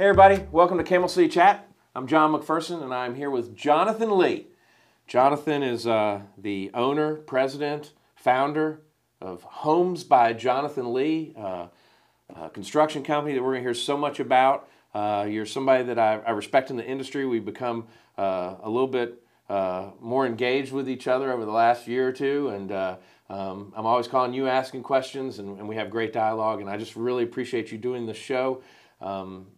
Hey, everybody, welcome to Camel City Chat. I'm John McPherson, and I'm here with Jonathan Lee. Jonathan is uh, the owner, president, founder of Homes by Jonathan Lee, uh, construction company that we're going to hear so much about. Uh, you're somebody that I, I, respect in the industry. We've become uh, a little bit uh, more engaged with each other over the last year or two, and uh, um, I'm always calling you, asking questions, and, and, we have great dialogue. And I just really appreciate you doing the show. Um,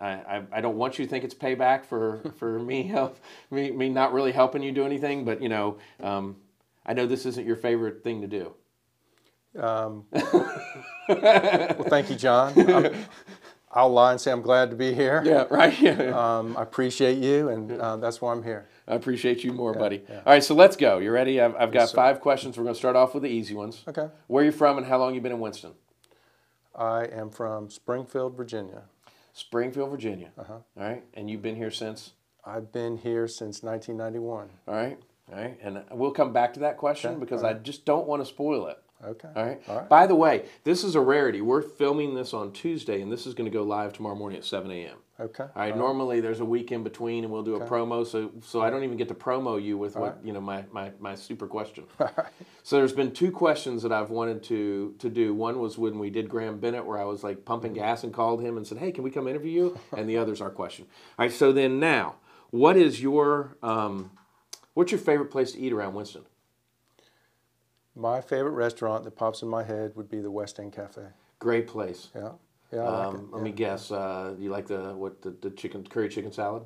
I, I, don't want you to think it's payback for, for me, help, me me not really helping you do anything, but you know, um, I know this isn't your favorite thing to do. Um, well, thank you, John. i will lie and say I'm glad to be here. Yeah, right. Yeah. Um, I appreciate you, and uh, that's why I'm here. I appreciate you more, yeah, buddy. Yeah. All right, so let's go. You ready? I've, I've got yes, five questions. We're going to start off with the easy ones. Okay. Where are you from, and how long you been in Winston? I am from Springfield, Virginia. Springfield, Virginia. Uh huh. All right, and you've been here since? I've been here since 1991. All right, all right, and we'll come back to that question okay. because right. I just don't want to spoil it. Okay. All right. All right. By the way, this is a rarity. We're filming this on Tuesday, and this is going to go live tomorrow morning at 7 a.m. Okay. All right. All Normally, right. there's a week in between, and we'll do okay. a promo. So, so I don't even get to promo you with All what right. you know my, my, my super question. All right. So there's been two questions that I've wanted to to do. One was when we did Graham Bennett, where I was like pumping mm-hmm. gas and called him and said, "Hey, can we come interview you?" and the other's our question. All right. So then now, what is your um, what's your favorite place to eat around Winston? My favorite restaurant that pops in my head would be the West End Cafe. Great place. Yeah. Yeah. Um, like let yeah. me guess. Uh, you like the what the, the chicken curry chicken salad?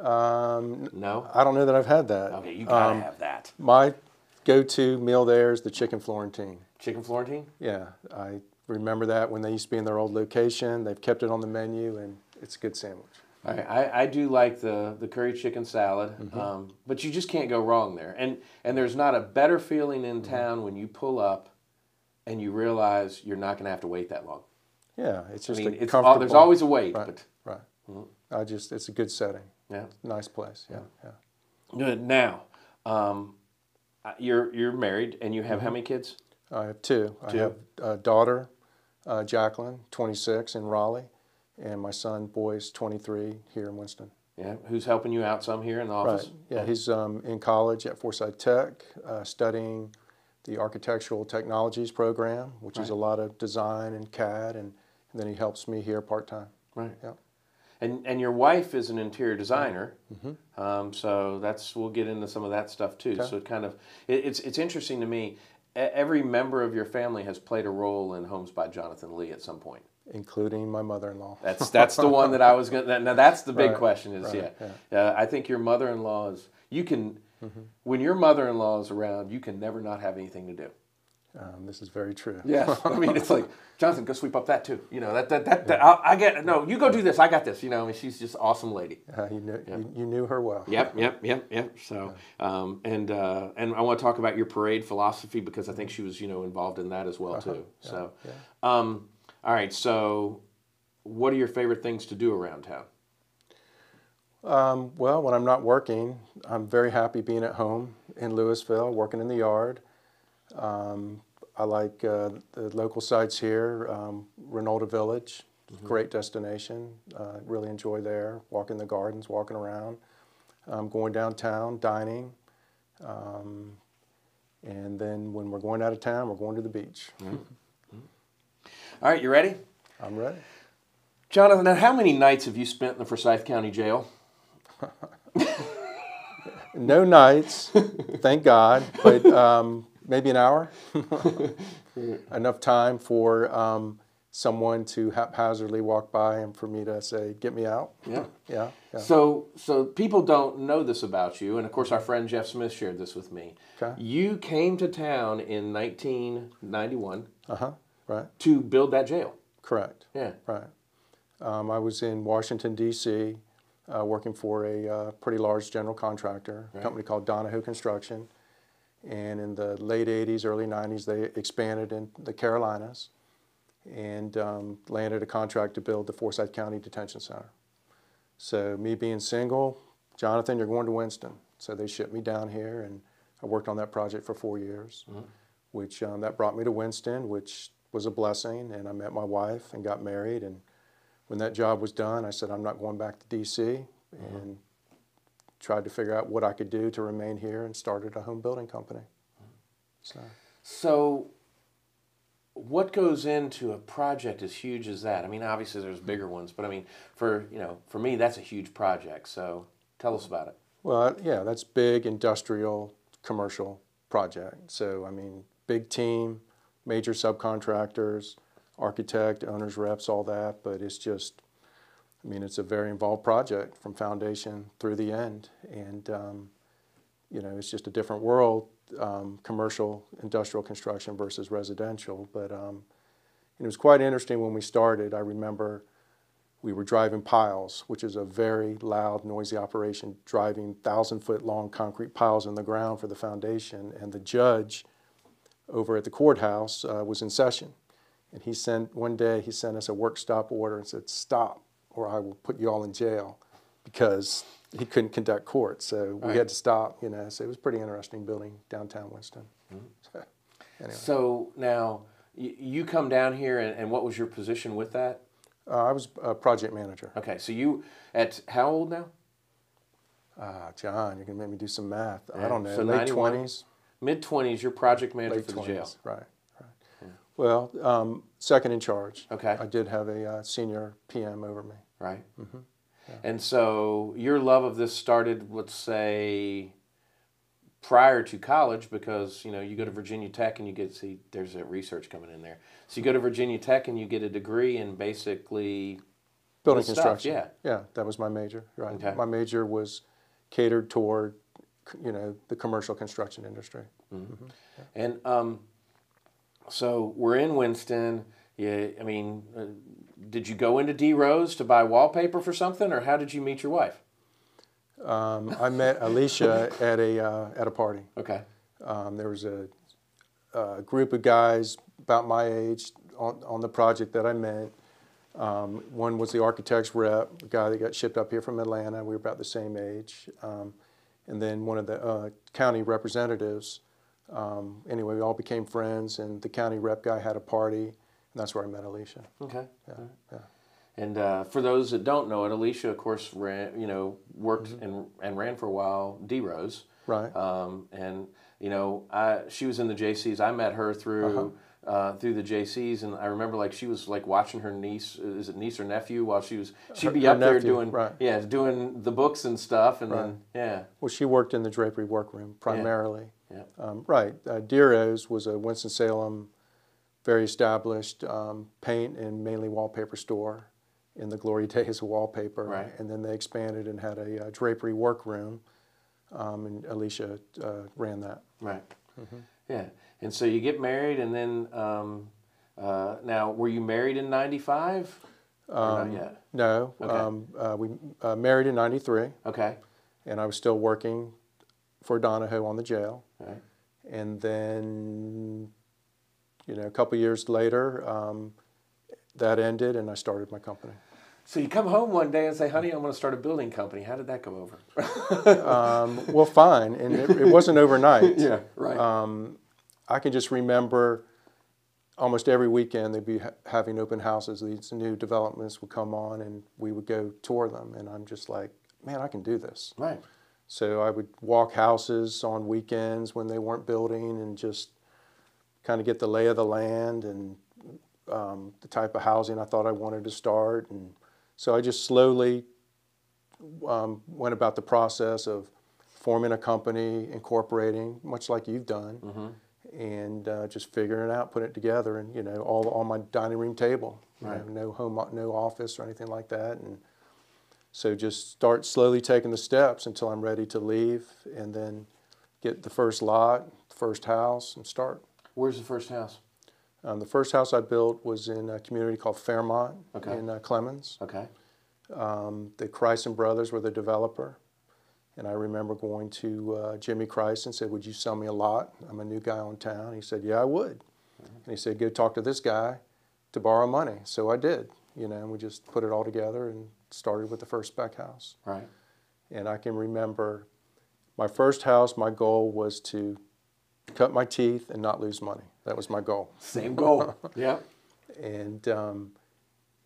Um, no. I don't know that I've had that. Okay, you gotta um, have that. My go-to meal there is the chicken Florentine. Chicken Florentine? Yeah, I remember that when they used to be in their old location. They've kept it on the menu, and it's a good sandwich. I, I do like the, the curry chicken salad, mm-hmm. um, but you just can't go wrong there. And and there's not a better feeling in mm-hmm. town when you pull up and you realize you're not going to have to wait that long. Yeah, it's just I mean, it's comfortable. there's always a wait, right, but right. Mm-hmm. I just it's a good setting. Yeah, nice place. Yeah, yeah. Good. Now, um, uh, you're you're married and you have how mm-hmm. many kids? I have two. two? I have a daughter, uh, Jacqueline, 26, in Raleigh and my son Boyce, 23, here in Winston. Yeah, who's helping you out some here in the office? Right. Yeah, he's um, in college at Forsyth Tech, uh, studying the Architectural Technologies program, which right. is a lot of design and CAD, and then he helps me here part time. Right. Yeah. And and your wife is an interior designer, mm-hmm. um, so that's we'll get into some of that stuff too. Okay. So it kind of it, it's it's interesting to me. Every member of your family has played a role in Homes by Jonathan Lee at some point including my mother-in-law. That's that's the one that I was going. to Now that's the big right, question. Is right, yeah, yeah. Uh, I think your mother-in-law is. You can mm-hmm. when your mother-in-law is around, you can never not have anything to do. Um, this is very true. Yes, I mean it's like Jonathan, go sweep up that too. You know that that that, that I, I, get no. You go do this. I got this. You know, I mean she's just awesome lady. Uh, you, knew, you, you, knew her well. Yep, yep, yep, yep. So um, and uh, and I want to talk about your parade philosophy because I think she was you know involved in that as well uh-huh. too. Yeah, so, yeah. Um, all right. So what are your favorite things to do around town? Um, well, when I'm not working, I'm very happy being at home in Lewisville, working in the yard. Um, I like uh, the local sites here, um, Village, mm-hmm. great destination. Uh, really enjoy there, walking the gardens, walking around, um, going downtown, dining. Um, and then when we're going out of town, we're going to the beach. Mm-hmm. All right, you ready? I'm ready. Jonathan, how many nights have you spent in the Forsyth County Jail? no nights, thank God, but um, maybe an hour. Enough time for um, someone to haphazardly walk by and for me to say, "Get me out." Yeah. yeah. yeah. So, so people don't know this about you, and of course, our friend Jeff Smith shared this with me. Okay. You came to town in 1991. Uh huh. Right. To build that jail. Correct. Yeah. Right. Um, I was in Washington, D.C., uh, working for a uh, pretty large general contractor, right. a company called Donohoe Construction. And in the late 80s, early 90s, they expanded in the Carolinas and um, landed a contract to build the Forsyth County Detention Center. So, me being single, Jonathan, you're going to Winston. So, they shipped me down here, and I worked on that project for four years, mm-hmm. which um, that brought me to Winston, which was a blessing. And I met my wife and got married. and when that job was done, I said, I'm not going back to DC and tried to figure out what I could do to remain here and started a home building company. So, So, what goes into a project as huge as that? I mean, obviously there's bigger ones, but I mean, for you know, for me, that's a huge project. So, tell us about it. well, yeah, that's big industrial commercial project. So, I mean, big team, major subcontractors, architect, owners, reps, all that. But it's just, I mean, it's a very involved project from foundation through the end. And, um, you know, it's just a different world, um, commercial, industrial construction versus residential. But um, it was quite interesting when we started. I remember we were driving piles, which is a very loud, noisy operation, driving thousand foot long concrete piles in the ground for the foundation. And the judge over at the courthouse uh, was in session. And he sent, one day, he sent us a work stop order and said, Stop, or I will put you all in jail because he couldn't conduct court. So we Right. had to stop, you know. So it was pretty interesting building downtown Winston. Mm-hmm. So, anyway. So now you come down here, and, and what was your position with that? Uh, I was a project manager. Okay, so you at how old now? Ah, John, you're going to make me do some math. Yeah, I don't know, so late 91? 20s? Mid twenties. You're project manager Late for the jail. right. Well, um, second in charge. Okay. I did have a uh, senior PM over me. right? Mm-hmm. And so your love of this started, let's say, prior to college, because you know you go to Virginia Tech and you get see there's a research coming in there. So you go to Virginia Tech and you get a degree in basically Building Good stuff, construction. yeah. Yeah, that was my major. Right. Okay. My major was catered toward, you know, the commercial construction industry. Mm-hmm. and um, so we're in Winston. Yeah, I mean, uh, did you go into D Rose to buy wallpaper for something, or how did you meet your wife? Um, I met Alicia at a uh, at a party. Okay, Um, there was a, a group of guys about my age on, on the project that I met. Um, one was the architect's rep, a guy that got shipped up here from Atlanta. We were about the same age. Um, and then one of the uh, county representatives. Um, anyway, we all became friends, and the county rep guy had a party, and that's where I met Alicia. okay. Yeah, yeah. And uh, for those that don't know it, Alicia, of course, ran, you know, worked and, and ran for a while D Rose. Right. Um, and you know, I, she was in the Jaycees. I met her through uh through the Jaycees, and I remember like she was like watching her niece. Is it niece or nephew? While she was, she'd be her up there nephew, doing, right. yeah, doing the books and stuff, and Right. then yeah, Well, she worked in the drapery workroom primarily. Um, right. Uh, Deero's was a Winston-Salem, very established um, paint and mainly wallpaper store in the glory days of wallpaper. Right. And then they expanded and had a uh, drapery workroom, um, and Alicia uh, ran that. right, Mm-hmm. yeah. And so you get married, and then um, uh, now were you married in '95? not yet. No, Okay. um, uh, we uh, married in '93, Okay, and I was still working for Donohoe on the jail. Right. And then, you know, a couple years later, um, that ended, and I started my company. So you come home one day and say, "Honey, I'm going to start a building company." How did that go over? Um, well, fine, and it, it wasn't overnight. Yeah, right. Um, I can just remember almost every weekend they'd be ha- having open houses. These new developments would come on, and we would go tour them. And I'm just like, man, I can do this. right. So I would walk houses on weekends when they weren't building, and just kind of get the lay of the land and um, the type of housing I thought I wanted to start. And so I just slowly um, went about the process of forming a company, incorporating, much like you've done, and uh, just figuring it out, putting it together, and you know, all on my dining room table. You know, no home, no office or anything like that, and so just start slowly taking the steps until I'm ready to leave, and then get the first lot, first house, and start. Where's the first house? Um, the first house I built was in a community called Fairmont Okay. in uh, Clemmons. Okay. Um, the Christ and Brothers were the developer. And I remember going to uh, Jimmy Christ and said, Would you sell me a lot? I'm a new guy on town. He said, Yeah, I would. And he said, Go talk to this guy to borrow money. So I did, you know, and we just put it all together and started with the first spec house. Right. And I can remember my first house, my goal was to cut my teeth and not lose money. That was my goal. Same goal. yeah. And um,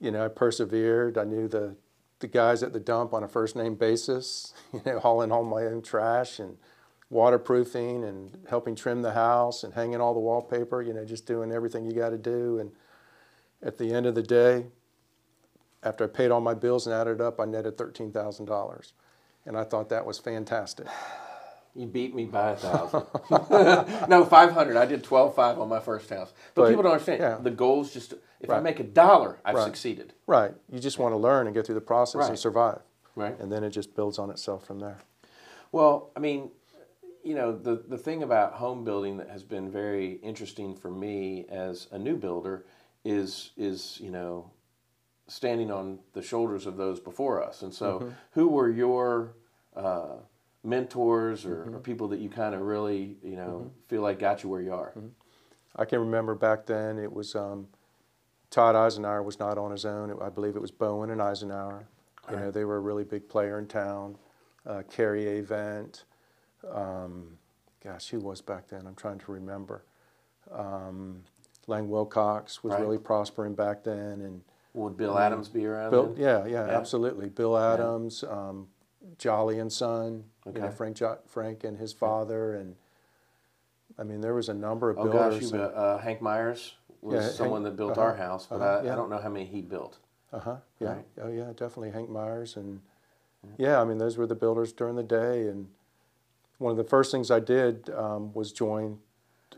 you know, I persevered. I knew the the guys at the dump on a first name basis, you know, hauling all my own trash and waterproofing and helping trim the house and hanging all the wallpaper, you know, just doing everything you got to do. And at the end of the day, after I paid all my bills and added it up, I netted $13,000. And I thought that was fantastic. You beat me by a thousand. no, five hundred. I did twelve five on my first house. But, But, people don't understand. yeah. The goal's just if I make a dollar, I've Right. succeeded. Right. You just want to learn and go through the process Right. and survive. Right. And then it just builds on itself from there. Well, I mean, you know, the the thing about home building that has been very interesting for me as a new builder is is you know standing on the shoulders of those before us. And so, who were your uh, mentors or, or people that you kind of really you know feel like got you where you are? I can remember back then it was um, Todd Eisenhower was not on his own. I believe it was Bowen and Eisenhower. You know, they were a really big player in town. Uh, Carrie Avent. Um, gosh, who was back then? I'm trying to remember. Um, Lang Wilcox was Right. really prospering back then, and Would Bill Adams be around? Bill, yeah, yeah, Yeah. absolutely. Bill Adams, um, Jolly and Son, you know, Frank, jo- Frank and his father, and I mean, there was a number of Oh gosh, builders. you, uh, Hank Myers was Yeah, Hank- someone that built uh-huh, our house, but uh-huh, I, yeah. I don't know how many he built. Uh huh. Yeah. Right. Oh yeah, definitely Hank Myers and yeah, I mean those were the builders during the day. And one of the first things I did um, was join,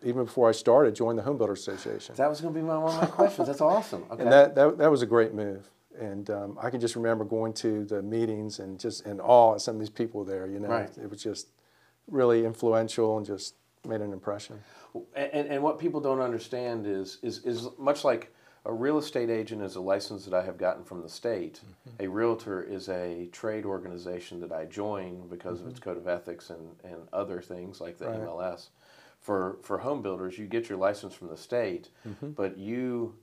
even before I started, join the Home Builders Association. That was going to be my, one of my questions. That's awesome. Okay. And that, that that was a great move. And um, I can just remember going to the meetings and just in awe at some of these people there. You know, Right. it was just really influential and just made an impression. And, and what people don't understand is, is, is much like a real estate agent is a license that I have gotten from the state, a realtor is a trade organization that I join because of its code of ethics and, and other things like the Right. MLS. For, for home builders, you get your license from the state, mm-hmm. but you,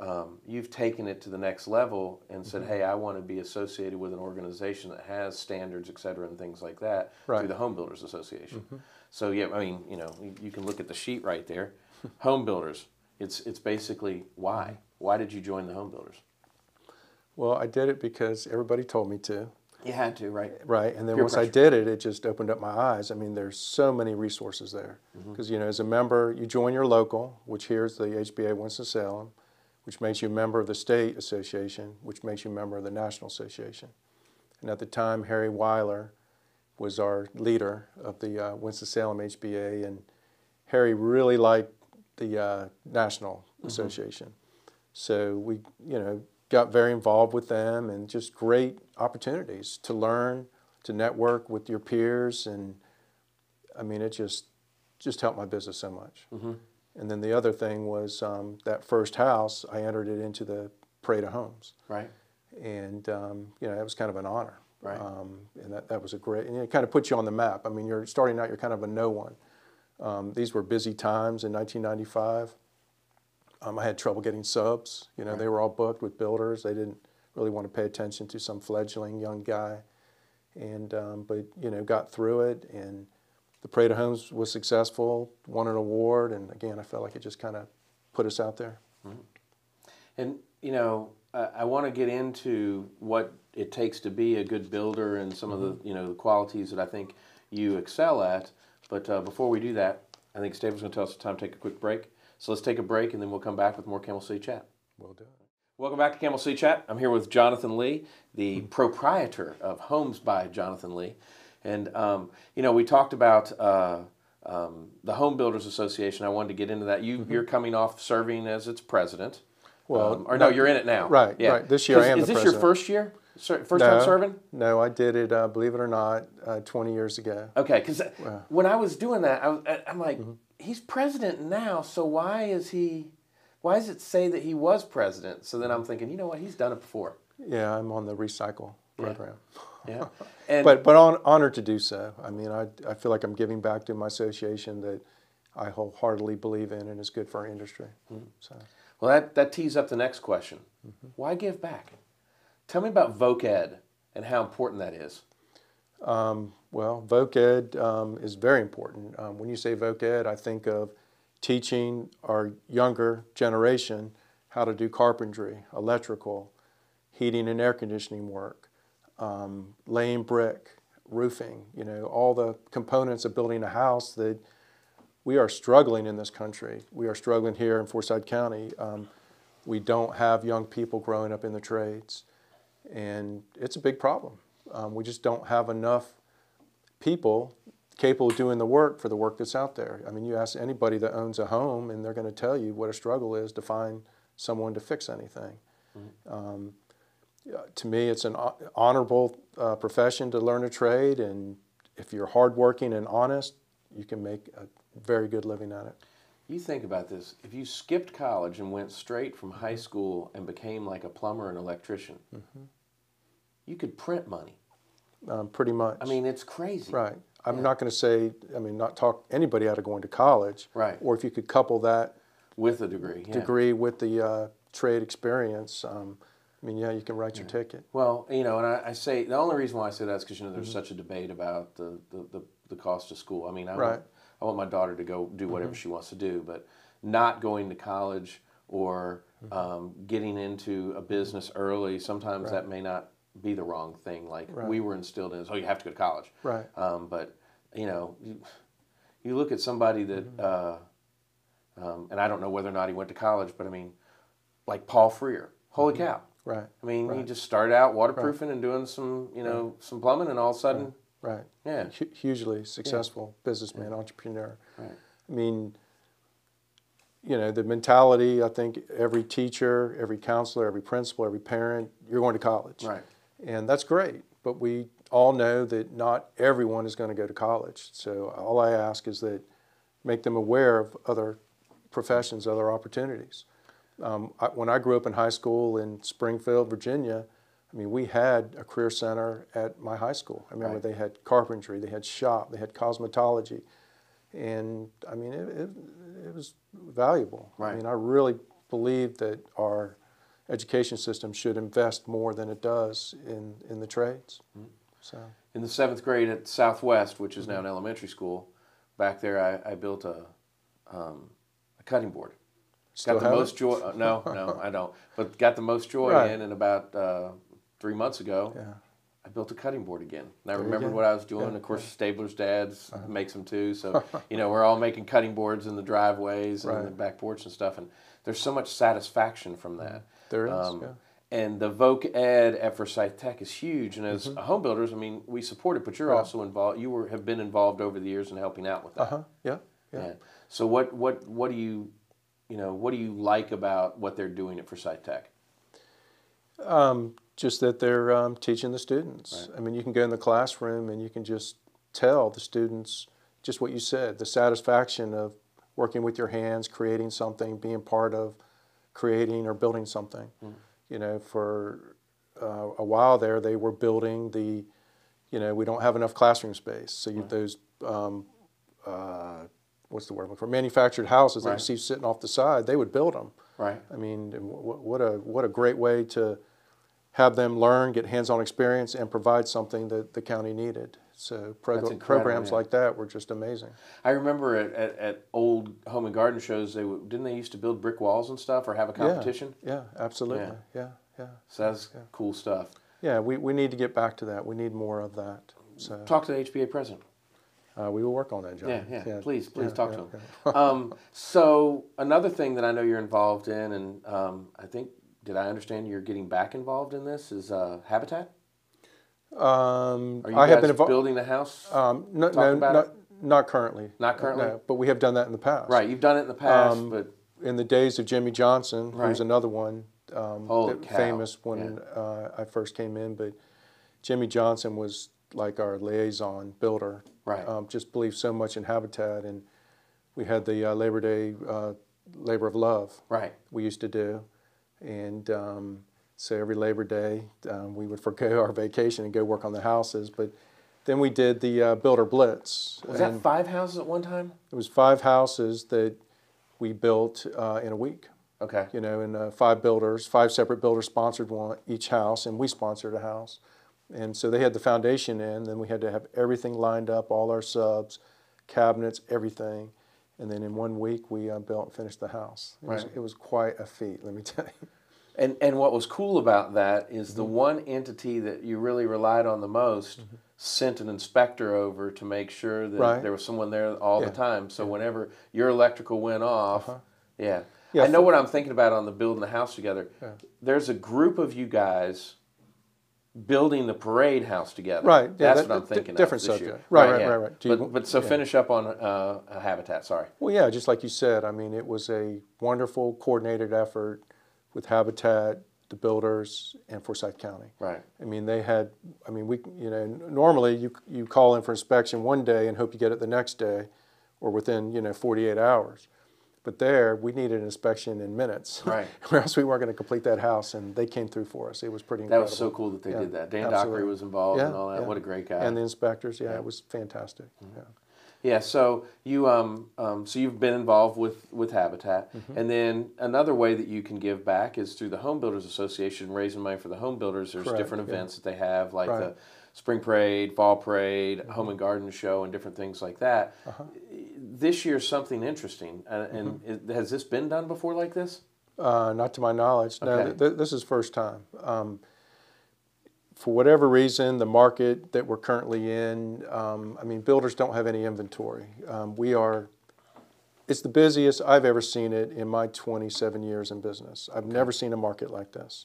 um, you've taken it to the next level and said, mm-hmm. hey, I want to be associated with an organization that has standards, et cetera, and things like that through the Home Builders Association. Mm-hmm. So yeah, I mean, you know, you, you can look at the sheet right there. home builders. It's it's basically why. Why did you join the home builders? Well, I did it because everybody told me to. You had to, right? Right, and then Peer once I did it, it just opened up my eyes. I mean, there's so many resources there. Mm-hmm. Because you know, as a member, you join your local, which here is the HBA Winston Salem, which makes you a member of the state association, which makes you a member of the national association. And at the time, Harry Weiler was our leader of the uh, Winston Salem HBA, and Harry really liked the uh, national association. So we, you know, got very involved with them and just great opportunities to learn, to network with your peers, and I mean, it just just helped my business so much. And then the other thing was um, that first house, I entered it into the Parade of Homes, Right. and um, you know, that was kind of an honor. Right. Um, and that, that was a great, and it kind of puts you on the map. I mean, you're starting out, you're kind of a no one. Um, these were busy times in 1995. Um, I had trouble getting subs. You know, they were all booked with builders. They didn't really want to pay attention to some fledgling young guy. And um, but you know, got through it, and the Parade of Homes was successful. Won an award, and again, I felt like it just kind of put us out there. And you know, I, I want to get into what it takes to be a good builder and some of the you know the qualities that I think you excel at. But uh, before we do that, I think Stabler's going to tell us it's time to take a quick break. So let's take a break and then we'll come back with more Camel City Chat. We'll do it. Welcome back to Camel City Chat. I'm here with Jonathan Lee, the proprietor of Homes by Jonathan Lee. And, um, you know, we talked about uh, um, the Home Builders Association. I wanted to get into that. You, You're coming off serving as its president. Well, Um, or no, you're in it now. right, right. This year I am Is this your first year? First time serving? No, I did it. Uh, believe it or not, uh, 20 years ago. Okay, because when I was doing that, I I'm like, Mm-hmm. He's president now, so why is he? Why does it say that he was president? So then I'm thinking, you know what? He's done it before. Yeah, I'm on the recycle program. Yeah. And But but on, honored to do so. I mean, I, I feel like I'm giving back to my association that I wholeheartedly believe in and is good for our industry. So well, that that tees up the next question. Mm-hmm. Why give back? Tell me about VoCED and how important that is. Well, VOCED um, is very important. Um, when you say voc ed, I think of teaching our younger generation how to do carpentry, electrical, heating and air conditioning work, um, laying brick, roofing, you know, all the components of building a house that we are struggling in this country. We are struggling here in Forsyth County. Um, we don't have young people growing up in the trades, and it's a big problem. Um, we just don't have enough people capable of doing the work for the work that's out there. I mean, you ask anybody that owns a home, and they're going to tell you what a struggle is to find someone to fix anything. Mm-hmm. Um, to me, it's an honorable uh, profession to learn a trade, and if you're hardworking and honest, you can make a very good living at it. You think about this. If you skipped college and went straight from high school and became like a plumber and electrician, mm-hmm. you could print money. Um, pretty much. I mean, it's crazy. Right. I'm yeah. not going to say, I mean, not talk anybody out of going to college. Right. Or if you could couple that with a degree, yeah. degree with the uh, trade experience. Um, I mean, yeah, you can write yeah. your ticket. Well, you know, and I, I, say the only reason why I say that is because you know there's mm-hmm. such a debate about the, the, the, the, cost of school. I mean, I right. want, I want my daughter to go do whatever mm-hmm. she wants to do, but not going to college or mm-hmm. um, getting into a business early, sometimes right. that may not be the wrong thing. Like right. we were instilled in, oh, you have to go to college. Right. Um, but you know, you, you, look at somebody that, mm-hmm. uh, um, and I don't know whether or not he went to college, but I mean, like Paul Freer. Holy mm-hmm. cow! Right. I mean, right. he just started out waterproofing right. and doing some, you know, some plumbing, and all of a sudden, right. Yeah. H- hugely successful yeah. businessman, yeah. entrepreneur. Right. I mean, you know, the mentality. I think every teacher, every counselor, every principal, every parent, you're going to college. Right. And that's great, but we all know that not everyone is going to go to college. So all I ask is that make them aware of other professions, other opportunities. Um, I, when I grew up in high school in Springfield, Virginia, I mean, we had a career center at my high school. I remember right. they had carpentry, they had shop, they had cosmetology, and I mean, it, it, it was valuable. Right. I mean, I really believe that our education system should invest more than it does in, in the trades. Mm-hmm. So. In the seventh grade at Southwest, which is mm-hmm. now an elementary school, back there I, I built a, um, a cutting board. Still got the most joy. Uh, no, no, I don't. But got the most joy right. in, and about uh, three months ago, yeah. I built a cutting board again. And I remembered what I was doing. Yeah. Of course, Stabler's dad's uh-huh. makes them too. So you know, we're all making cutting boards in the driveways and right. the back porch and stuff. And there's so much satisfaction from that. There is. Um, yeah. And the Voc Ed at Forsyth Tech is huge. And as mm-hmm. home builders, I mean, we support it, but you're right. also involved. You were have been involved over the years in helping out with that. Uh huh. Yeah. yeah. So what what what do you you know, what do you like about what they're doing at Forsyth Tech? Um, just that they're um, teaching the students. Right. I mean, you can go in the classroom and you can just tell the students just what you said the satisfaction of working with your hands, creating something, being part of creating or building something. Mm. You know, for uh, a while there, they were building the, you know, we don't have enough classroom space. So you, right. those um, uh, what's the word for manufactured houses right. that you see sitting off the side, they would build them. Right. I mean, what a what a great way to have them learn, get hands-on experience, and provide something that the county needed. So prog- programs yeah. like that were just amazing. I remember at, at, at, old home and garden shows, they didn't they used to build brick walls and stuff, or have a competition. Yeah, yeah absolutely. Yeah, yeah. yeah. So that's cool stuff. Yeah, we, we need to get back to that. We need more of that. So talk to the HBA president. Uh, we will work on that, John. Yeah, yeah. yeah. Please, please yeah, talk yeah, to him. um, so another thing that I know you're involved in, and um, I think, did I understand you're getting back involved in this? Is uh, Habitat? Um, Are you I have been involved building the house. Um, no, no not, not, currently. Not currently. No, but we have done that in the past. Right, you've done it in the past, um, but in the days of Jimmy Johnson, right. who's another one um, famous when uh, I first came in, but Jimmy Johnson was like our liaison builder. Right. Um, just believed so much in Habitat, and we had the uh, Labor Day uh, Labor of Love. Right. We used to do, and um, so every Labor Day um, we would forego our vacation and go work on the houses, but. Then we did the uh, Builder Blitz. Was that five houses at one time? It was five houses that we built uh, in a week. Okay. You know, and uh, five builders, five separate builders sponsored one each house, and we sponsored a house. And so they had the foundation in, then we had to have everything lined up, all our subs, cabinets, everything. And then in one week, we uh, built and finished the house. It, was, Right. it was quite a feat, let me tell you. And and what was cool about that is Mm-hmm. the one entity that you really relied on the most sent an inspector over to make sure that Right. there was someone there all Yeah. the time. So whenever your electrical went off, Uh-huh. yeah. Yeah, I know what I'm thinking about on the building the house together. Yeah. There's a group of you guys building the parade house together. Right, yeah, That's that- what I'm thinking. of different subject. Right, right, yeah. right, right. But, but so yeah. finish up on uh, a habitat. Sorry. Well, yeah, just like you said, I mean, it was a wonderful coordinated effort with Habitat, the builders, and Forsyth County. Right. I mean, they had, I mean, we, you know, normally you, you call in for inspection one day and hope you get it the next day or within, you know, 48 hours. But there, we needed an inspection in minutes. Right. or else we weren't going to complete that house, and they came through for us. It was pretty That was so cool that they Yeah, did that. Dan absolutely. Dockery was involved Yeah, and all that. yeah. What a great guy. And the inspectors, yeah, it was fantastic. Mm-hmm. Yeah. Yeah, so you um, um, so you've been involved with with Habitat, Mm-hmm. and then another way that you can give back is through the Home Builders Association, raising money for the home builders. There's Correct, different yeah. events that they have, like Right. Mm-hmm. the spring parade, fall parade, home and garden show, and different things like that. Uh-huh. This year's something interesting, uh, and Mm-hmm. has this been done before like this? Uh, not to my knowledge. No, th- th- this is first time. Um, for whatever reason, the market that we're currently in, um, I mean, builders don't have any inventory. Um, we are, it's the busiest I've ever seen it in my 27 years in business. I've never seen a market like this.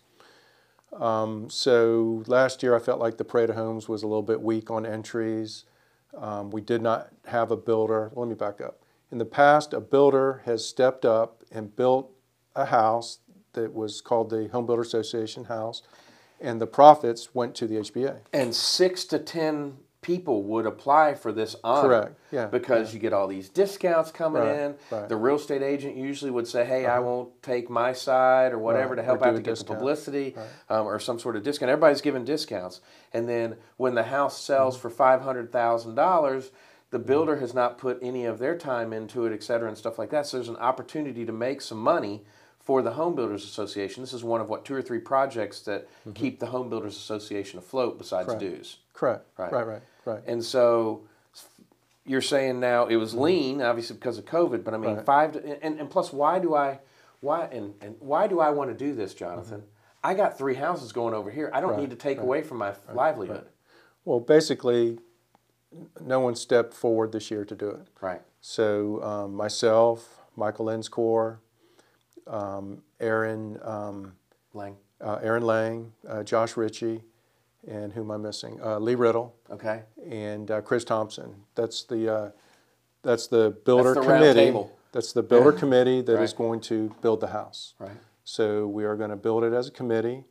Um, so last year, I felt like the Parade of Homes was a little bit weak on entries. Um, we did not have a builder. Let me back up. In the past, a builder has stepped up and built a house that was called the Home Builder Association House, and the profits went to the HBA. And six to ten people would apply for this honor. Correct, yeah, Because you get all these discounts coming Right, in. right. Uh-huh. The real estate agent usually would say, "Hey, I won't take my side or whatever Right, to help out to get the discount. publicity um, or some sort of discount." Everybody's giving discounts, and then when the house sells Mm-hmm. for five hundred thousand dollars. The builder has not put any of their time into it, et cetera, and stuff like that. So there's an opportunity to make some money for the Home Builders Association. This is one of what two or three projects that keep the Home Builders Association afloat besides Mm-hmm. Correct. dues. Correct. Right. Right. Right. Right. And so you're saying now it was lean, obviously because of COVID, but I mean Mm-hmm. Right. five to, and, and plus why do I why and, and why do I want to do this, Jonathan? I got three houses going over here. I don't Mm-hmm. Right, need to take right, away from my livelihood. Well, basically, no one stepped forward this year to do it. Right. So um, myself, Michael Lenscore, um, Aaron, um, Lang. uh, Aaron Lang, uh, Josh Ritchie, and who am I missing? Uh, Lee Riddle Okay. and uh, Chris Thompson. That's the uh, that's the builder the round committee. That's the builder committee that is Right. going to build the house. Right. So we are going to build it as a committee,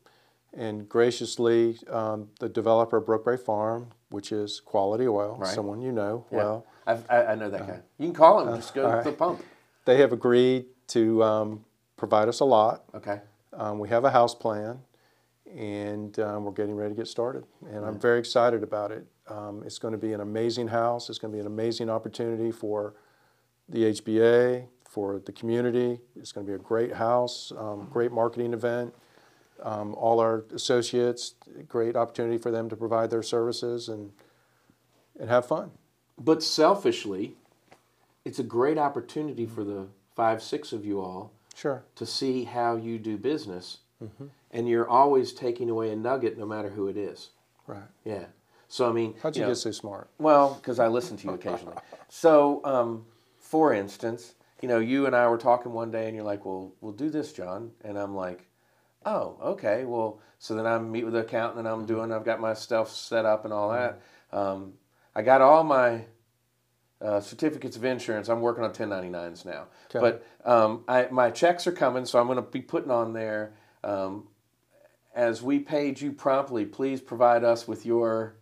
and graciously, um, the developer Brookberry Farm, which is Quality Oil, Right. someone you know Yeah. well, I've, I, I know that guy. You can call him. Just go to the pump. they have agreed to um, provide us a lot. Okay. Um, we have a house plan, and um, we're getting ready to get started. And I'm very excited about it. Um, it's going to be an amazing house. It's going to be an amazing opportunity for the HBA, for the community. It's going to be a great house, um, great marketing event. Um, all our associates, great opportunity for them to provide their services and and have fun. But selfishly, it's a great opportunity for the five, six of you all Sure. to see how you do business. Mm-hmm. And you're always taking away a nugget no matter who it is. Right. Yeah. So, I mean, How'd you know, get so smart? well, because I listen to you occasionally. so, um, for instance, you know, you and I were talking one day and you're like, well, we'll do this, John. And I'm like, oh, okay. Well, so then I meet with the accountant and I'm doing, I've got my stuff set up and all that. Um, I got all my uh, certificates of insurance. I'm working on 1099s now. Okay. But um, I, my checks are coming, so I'm going to be putting on there. Um, as we paid you promptly, please provide us with your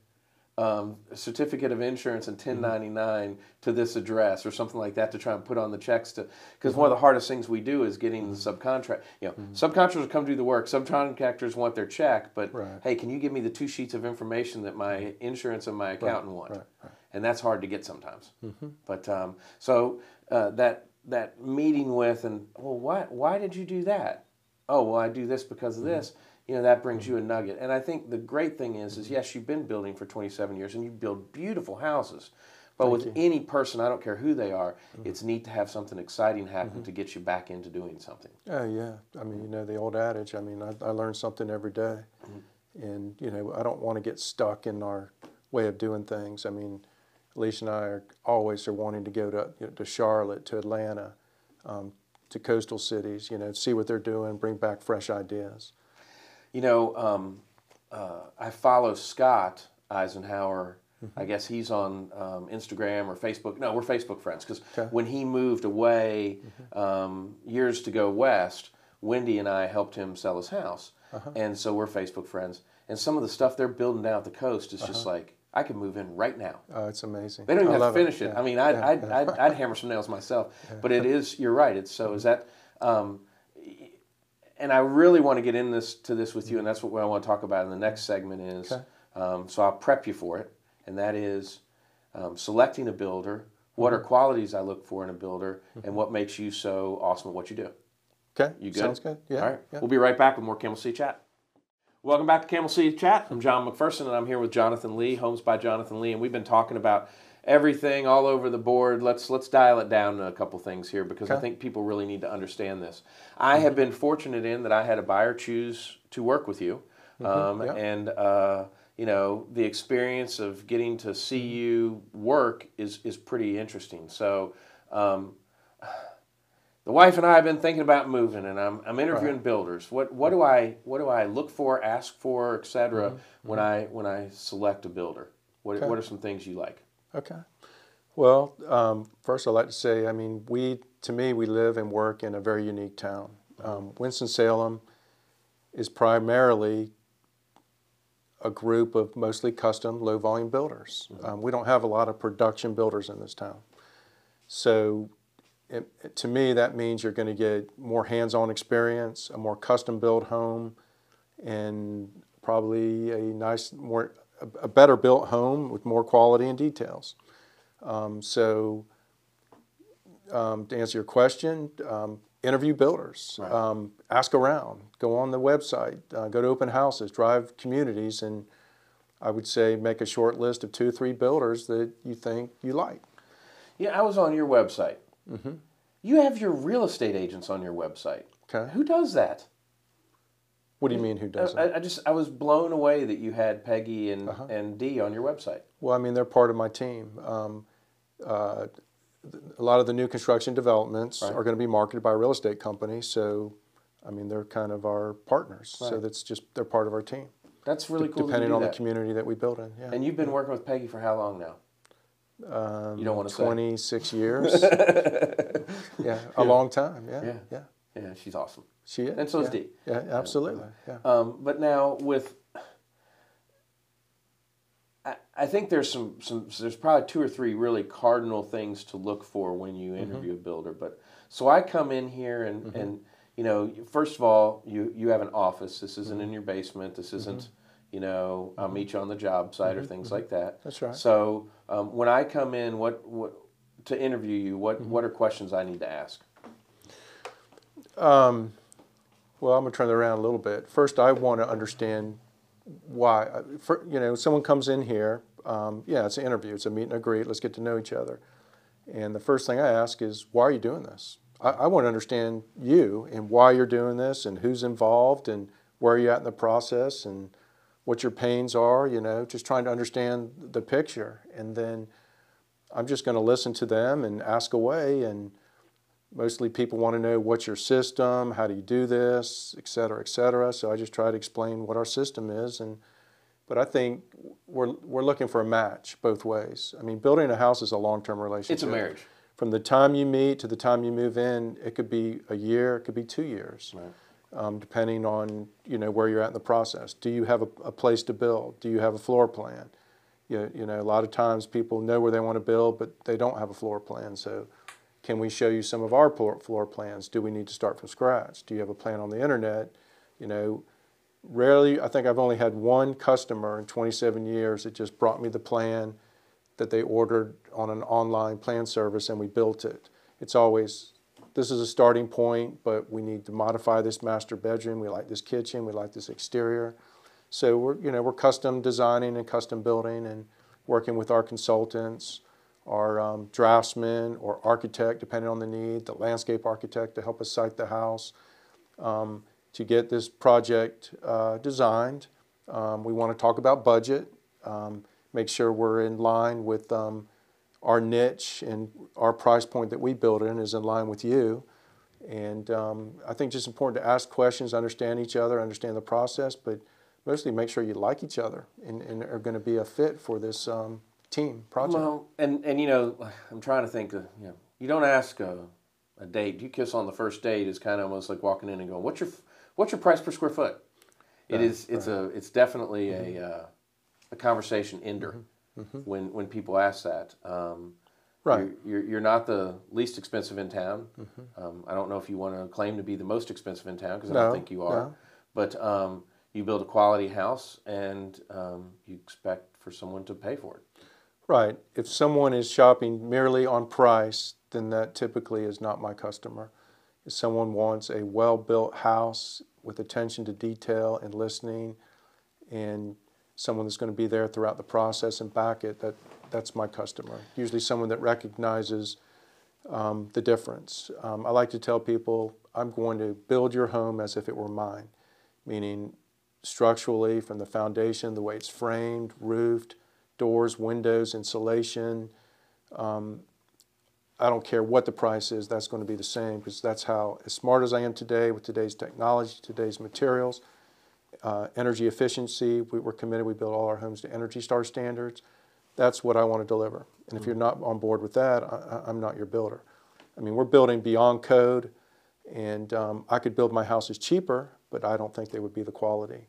um, certificate of insurance and 1099 to this address or something like that to try and put on the checks to because one of the hardest things we do is getting the subcontract you know subcontractors come do the work subcontractors want their check but Right. hey can you give me the two sheets of information that my insurance and my accountant want right, right. And that's hard to get sometimes. Mm-hmm. But um, so uh, that that meeting with and well why why did you do that? Oh well i do this because of mm-hmm. this. You know that brings you a mm-hmm. nugget. And i think the great thing is is yes you've been building for 27 years and you build beautiful houses. But with any person, I don't care who they are, it's neat to have something exciting happen to get you back into doing something. Oh yeah, I mean, you know the old adage. I mean, I, I learn something every day. and you know, I don't want to get stuck in our way of doing things. I mean, Alicia and I are always are wanting to go to you know, to Charlotte, to Atlanta, um, to coastal cities. You know, see what they're doing, bring back fresh ideas. You know, um, uh, I follow Scott Eisenhower. I guess he's on um, Instagram or Facebook. No, we're Facebook friends because Okay. when he moved away um, years to go west, Wendy and I helped him sell his house, and so we're Facebook friends. And some of the stuff they're building down at the coast is just like I could move in right now. Uh, it's amazing. They don't even I have to finish it. Yeah. I mean, I'd, Yeah, I'd. I'd, I'd hammer some nails myself. But it is, you're right. It's so, is that, um, and I really want to get in this to this with you, and that's what I want to talk about in the next segment is, Okay. um, so I'll prep you for it, and that is um, selecting a builder, what are qualities I look for in a builder, and what makes you so awesome at what you do. Okay, You good? sounds good. Yeah. All right. yeah. We'll be right back with more Camel City Chat. Welcome back to Camel City Chat. I'm John McPherson, and I'm here with Jonathan Lee, Homes by Jonathan Lee, and we've been talking about everything all over the board. Let's let's dial it down to a couple things here because I think people really need to understand this. I have been fortunate in that I had a buyer choose to work with you, um, yeah. and uh, you know the experience of getting to see you work is is pretty interesting. So. Um, the wife and I have been thinking about moving, and I'm, I'm interviewing builders. What what do I what do I look for, ask for, etc. When I when I select a builder? What Okay. what are some things you like? Okay. Well, um, first I'd like to say, I mean, we, to me, we live and work in a very unique town. Um, Winston-Salem is primarily a group of mostly custom, low-volume builders. Um, we don't have a lot of production builders in this town. So it, it- to me, that means you're going to get more hands-on experience, a more custom-built home, and probably a nice, more, a, a better built home with more quality and details. Um, so, um, to answer your question, um, interview builders, Right. um, ask around, go on the website, uh, go to open houses, drive communities, and I would say make a short list of two or three builders that you think you like. Yeah, I was on your website. Mm-hmm. You have your real estate agents on your website. Okay. Who does that? What do you mean? Who does it? I, I just I was blown away that you had Peggy and Uh-huh. and Dee on your website. Well, I mean, they're part of my team. Um, uh, a lot of the new construction developments Right. are going to be marketed by a real estate company, so I mean, they're kind of our partners. So that's just they're part of our team, That's really cool. depending on that. the community that we build in. Yeah, And you've been working with Peggy for how long now? Um, you don't um, wanna say. twenty-six years. yeah, a long time. Yeah, Yeah. yeah, Yeah, she's awesome. She is. And so is yeah. Dee. Yeah, absolutely. Yeah. Um, but now with, I, I think there's some some there's probably two or three really cardinal things to look for when you mm-hmm. interview a builder. But so I come in here and mm-hmm. and you know first of all you you have an office. This isn't mm-hmm. in your basement. This isn't. You know, I'll meet you on the job site or things like that. That's right. So um, when I come in, what what to interview you, what what are questions I need to ask? Um, well, I'm going to turn that around a little bit. First, I want to understand why. uh, For, you know, someone comes in here. Um, yeah, it's an interview. It's a meet and greet. Let's get to know each other. And the first thing I ask is, why are you doing this? I, I want to understand you and why you're doing this, and who's involved, and where are you're at in the process, and what your pains are. You know, just trying to understand the picture, and then I'm just going to listen to them and ask away and mostly people want to know what's your system, how do you do this, et cetera, et cetera. So I just try to explain what our system is. And but I think we're we're looking for a match both ways. I mean, building a house is a long-term relationship. It's a marriage. From the time you meet to the time you move in, it could be a year, it could be two years, Right. Um, depending on you know where you're at in the process. Do you have a, a place to build? Do you have a floor plan? You, you know, a lot of times people know where they want to build, but they don't have a floor plan. So, can we show you some of our floor plans? Do we need to start from scratch? Do you have a plan on the internet? You know, rarely, I think I've only had one customer in 27 years that just brought me the plan that they ordered on an online plan service and we built it. It's always, this is a starting point, but we need to modify this master bedroom. We like this kitchen. We like this exterior. So we're, you know, we're custom designing and custom building and working with our consultants, our um, draftsman or architect, depending on the need, the landscape architect to help us site the house. Um, to get this project uh, designed, um, we want to talk about budget, um, make sure we're in line with um, our niche and our price point that we build in is in line with you. And um, I think just important to ask questions, understand each other, understand the process, but mostly make sure you like each other and, and are going to be a fit for this um, team project. Well, and and you know, I'm trying to think. Of, you know, you don't ask a, a date. You kiss on the first date is kind of almost like walking in and going, "What's your what's your price per square foot?" It Right, is. It's a. It's definitely a uh, a conversation ender Mm-hmm. When when people ask that. Um, Right. You're, you're, you're not the least expensive in town. Um, I don't know if you want to claim to be the most expensive in town because I Mm-hmm. No, don't think you are. no. But um, you build a quality house and um, you expect for someone to pay for it. Right. If someone is shopping merely on price, then that typically is not my customer. If someone wants a well built house with attention to detail and listening, and someone that's going to be there throughout the process and back it, that, that's my customer. Usually someone that recognizes um, the difference. Um, I like to tell people I'm going to build your home as if it were mine, meaning structurally from the foundation, the way it's framed, roofed, doors, windows, insulation. Um, I don't care what the price is, that's going to be the same because that's how, as smart as I am today with today's technology, today's materials, uh, energy efficiency, we, we're committed, we built all our homes to Energy Star standards. That's what I want to deliver. And if you're not on board with that, I, I'm not your builder. I mean, we're building beyond code, and um, I could build my houses cheaper, but I don't think they would be the quality.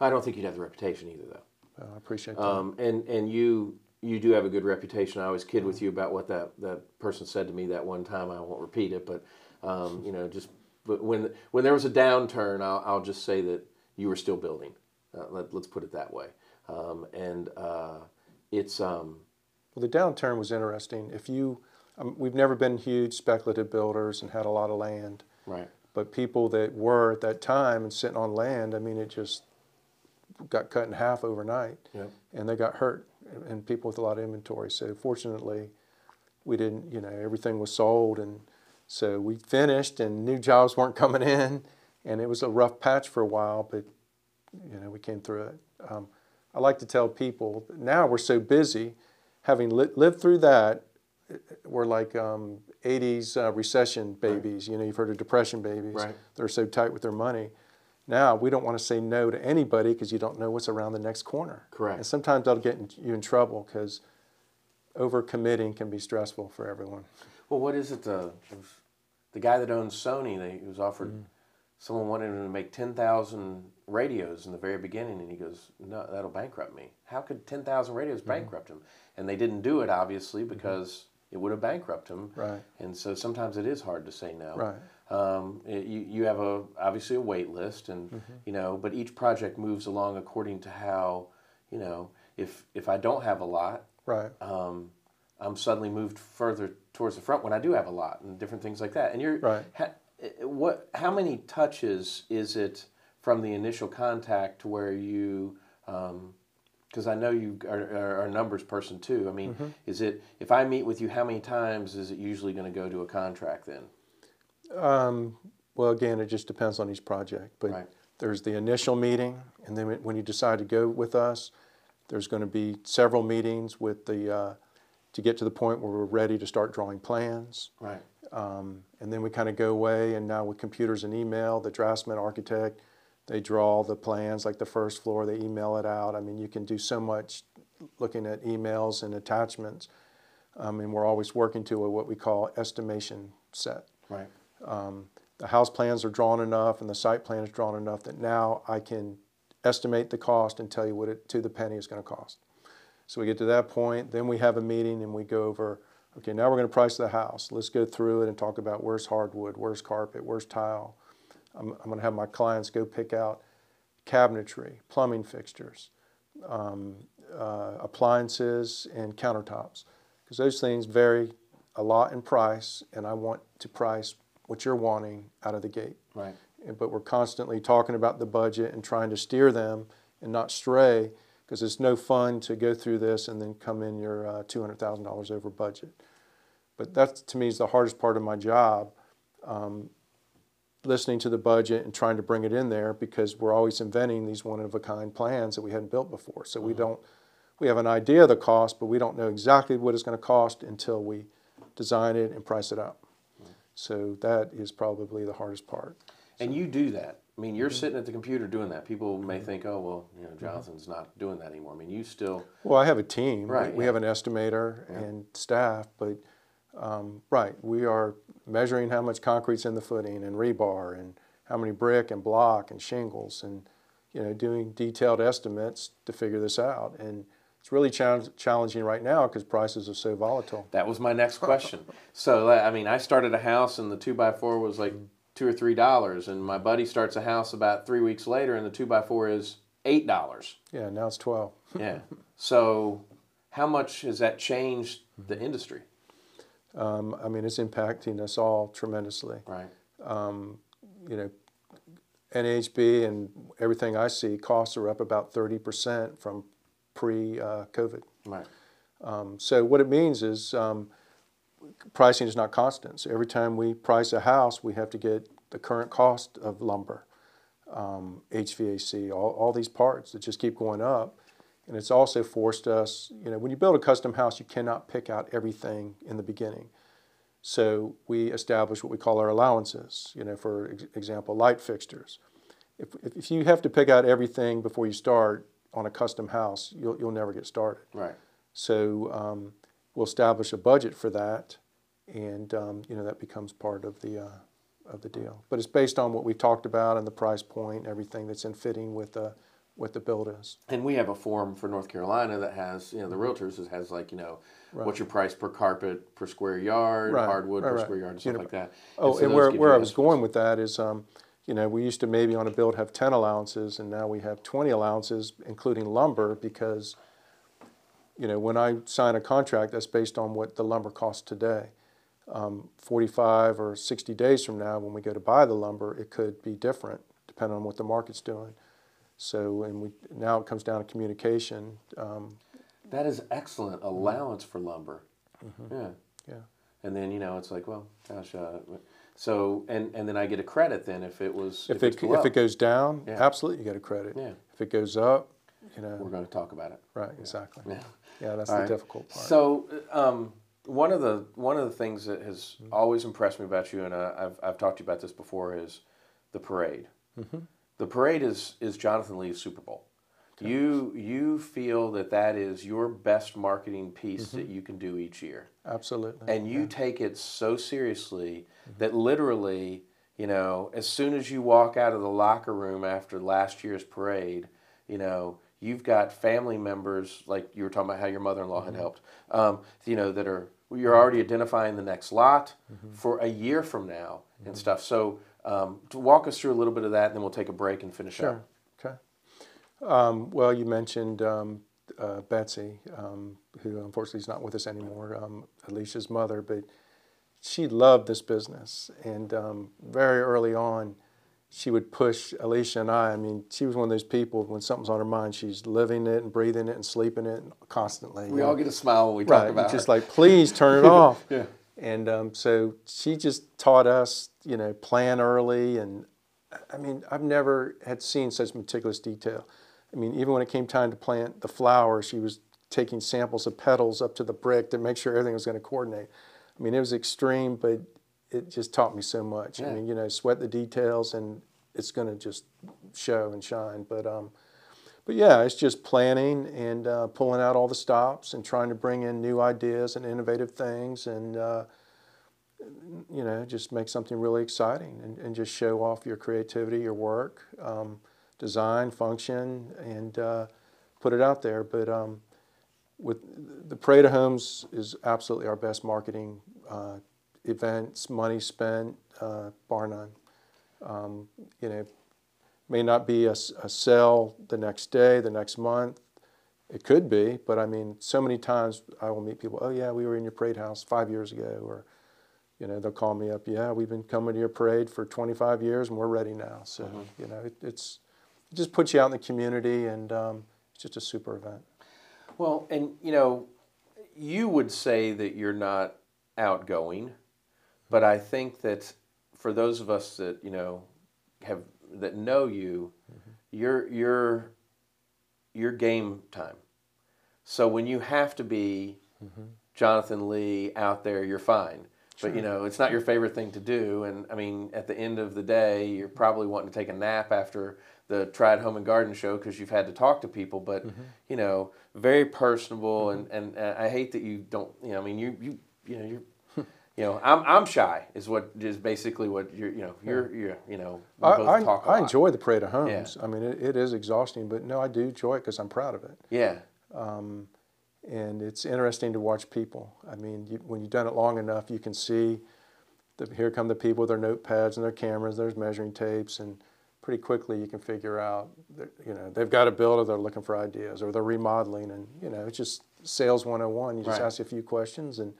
I don't think you'd have the reputation either, though. Uh, I appreciate that. Um, and and you you do have a good reputation. I always kid with you about what that, that person said to me that one time. I won't repeat it, but um, you know, just but when when there was a downturn, I'll, I'll just say that you were still building. Uh, let, let's put it that way. Um, and uh, it's um, Well, the downturn was interesting. If you, um, we've never been huge speculative builders and had a lot of land, right. but people that were at that time and sitting on land, I mean, it just got cut in half overnight, Yep. and they got hurt, and people with a lot of inventory. So fortunately, we didn't. You know, everything was sold, and so we finished, and new jobs weren't coming in, and it was a rough patch for a while, but you know, we came through it. Um, I like to tell people now we're so busy, having li- lived through that, we're like um, 80s uh, recession babies. You know, you've heard of depression babies. Right. They're so tight with their money. Now we don't want to say no to anybody because you don't know what's around the next corner. Correct. And sometimes that'll get in, you in trouble because overcommitting can be stressful for everyone. Well, what is it? The the guy that owns Sony, they, he was offered. Mm. Someone wanted him to make ten thousand radios in the very beginning, and he goes, "No, that'll bankrupt me. How could ten thousand radios Mm-hmm. bankrupt him?" And they didn't do it, obviously, because it would have bankrupted him. Right. And so sometimes it is hard to say no. Right. Um, it- you, you have a obviously a wait list, and Mm-hmm. you know, but each project moves along according to how, you know, if if I don't have a lot, Right. um, I'm suddenly moved further towards the front when I do have a lot and different things like that. And you're Right. ha, what? How many touches is it from the initial contact to where you? Because I know you are, are a numbers person too. I mean, Mm-hmm. is it if I meet with you, how many times is it usually going to go to a contract then? Um, well, again, it just depends on each project. But Right. there's the initial meeting, and then when you decide to go with us, there's going to be several meetings with the uh, to get to the point where we're ready to start drawing plans. Right. Um, and then we kind of go away, and now with computers and email, the draftsman architect, they draw the plans like the first floor, they email it out. I mean, you can do so much looking at emails and attachments. Um, and we're always working to a, what we call estimation set. Right. The house plans are drawn enough and the site plan is drawn enough that now I can estimate the cost and tell you what it to the penny is going to cost. So we get to that point, then we have a meeting and we go over, okay, now we're going to price the house. Let's go through it and talk about where's hardwood, where's carpet, where's tile. I'm, I'm going to have my clients go pick out cabinetry, plumbing fixtures, um, uh, appliances, and countertops. Because those things vary a lot in price, and I want to price what you're wanting out of the gate. Right. And- But we're constantly talking about the budget and trying to steer them and not stray because it's no fun to go through this and then come in your uh, $200,000 over budget. But that to me is the hardest part of my job, um, listening to the budget and trying to bring it in there because we're always inventing these one of a kind plans that we hadn't built before. So we don't, we have an idea of the cost, but we don't know exactly what it's going to cost until we design it and price it out. So that is probably the hardest part. And you do that. I mean, you're mm-hmm. sitting at the computer doing that. People may think, oh, well, you know, mm-hmm. Jonathan's not doing that anymore. I mean, you still. Well, I have a team. Right, We yeah. have an estimator and staff, but, um, right, we are measuring how much concrete's in the footing and rebar and how many brick and block and shingles and, you know, doing detailed estimates to figure this out. And it's really challenging right now because prices are so volatile. That was my next question. so, I mean, I started a house and the two by four was like mm-hmm. Two or three dollars, and my buddy starts a house about three weeks later, and the two by four is eight dollars. Yeah, now it's 12. Yeah. So, how much has that changed the industry? Um, I mean, it's impacting us all tremendously. Right. you know, NAHB and everything I see, costs are up about 30% from pre-COVID. Right. Um, so what it means is um, pricing is not constant. So every time we price a house, we have to get the current cost of lumber, um, HVAC, all, all these parts that just keep going up. And it's also forced us, you know, when you build a custom house, you cannot pick out everything in the beginning. So we establish what we call our allowances, you know, for ex- example, light fixtures. If, if- if you have to pick out everything before you start on a custom house, you'll, you'll never get started. Right. So um, we'll establish a budget for that, and um, you know that becomes part of the uh, of the deal. But it's based on what we talked about and the price point, everything that's in fitting with the what the build is. And we have a form for North Carolina that has, you know, the realtors has like, you know, what's your price per carpet per square yard, Right, hardwood right, per right. square yard, and You stuff know, like that. Oh, so and where, where I was going with that is, um, you know, we used to maybe on a build have 10 allowances, and now we have 20 allowances, including lumber, because, you know, when I sign a contract, that's based on what the lumber costs today. Um, 45 or 60 days from now, when we go to buy the lumber, it could be different, depending on what the market's doing. So, and we, now it comes down to communication. Um, That is excellent allowance for lumber. Mm-hmm. Yeah. yeah. And then you know it's like, well, gosh, uh, so and and then I get a credit then if it was If, it's it, if it goes down, Yeah. absolutely you get a credit. Yeah. If it goes up, you we're going to talk about it. right, exactly. Yeah. Yeah, that's All the right. difficult part. So, um, one of the one of the things that has Mm-hmm. always impressed me about you, and uh, I've I've talked to you about this before, is the parade. Mm-hmm. The parade is is Jonathan Lee's Super Bowl. You you feel that that is your best marketing piece that you can do each year, Absolutely. and you take it so seriously that literally, you know, as soon as you walk out of the locker room after last year's parade, you know, you've got family members like you were talking about how your mother-in-law had helped, um, you know, that are you're already identifying the next lot for a year from now and stuff. So, um, to walk us through a little bit of that, and then we'll take a break and finish Sure. up. Okay. Um, well, you mentioned um, uh, Betsy, um, who unfortunately is not with us anymore, um, Alicia's mother, but she loved this business. And um, very early on, she would push Alicia and I. I mean, she was one of those people, when something's on her mind, she's living it and breathing it and sleeping it constantly. We all know. get a smile when we right, talk about it. just like, please turn it off. Yeah. And um, so she just taught us, you know, plan early. And I mean, I've never had seen such meticulous detail. I mean, even when it came time to plant the flower, she was taking samples of petals up to the brick to make sure everything was going to coordinate. I mean, it was extreme, but it just taught me so much. Yeah. I mean, you know, sweat the details and it's going to just show and shine. But um, but yeah, it's just planning and uh, pulling out all the stops and trying to bring in new ideas and innovative things and, uh, you know, just make something really exciting and, and just show off your creativity, your work, um, design, function, and uh, put it out there. But um, with the Parade of Homes is absolutely our best marketing uh, events, money spent, uh, bar none. Um, you know, may not be a sale the next day, the next month. It could be, but I mean, so many times I will meet people. Oh yeah, we were in your parade house five years ago, or you know, they'll call me up. Yeah, we've been coming to your parade for 25 years, and we're ready now. So you know, it, it's it just puts you out in the community and um, it's just a super event. Well, and you know, you would say that you're not outgoing, but I think that for those of us that you know have that know you, mm-hmm. you're you're you're game time. So when you have to be mm-hmm. Jonathan Lee out there, you're fine. Sure. But you know, it's not your favorite thing to do. And I mean, at the end of the day, you're probably wanting to take a nap after the Triad Home and Garden show because you've had to talk to people. But mm-hmm. you know, very personable. Mm-hmm. And, and, and I hate that you don't. You know, I mean, you you you know you're. You know, I'm, I'm shy is what is basically what you're you know you're you're you know I, I, I enjoy the parade of homes. Yeah. I mean, it, it is exhausting, but no, I do enjoy it because I'm proud of it. Yeah. Um, and it's interesting to watch people. I mean, you, when you've done it long enough, you can see the, here come the people with their notepads and their cameras, there's measuring tapes, and pretty quickly you can figure out, that, you know, they've got a builder, they're looking for ideas, or they're remodeling, and you know, it's just sales 101. You just right. ask a few questions, and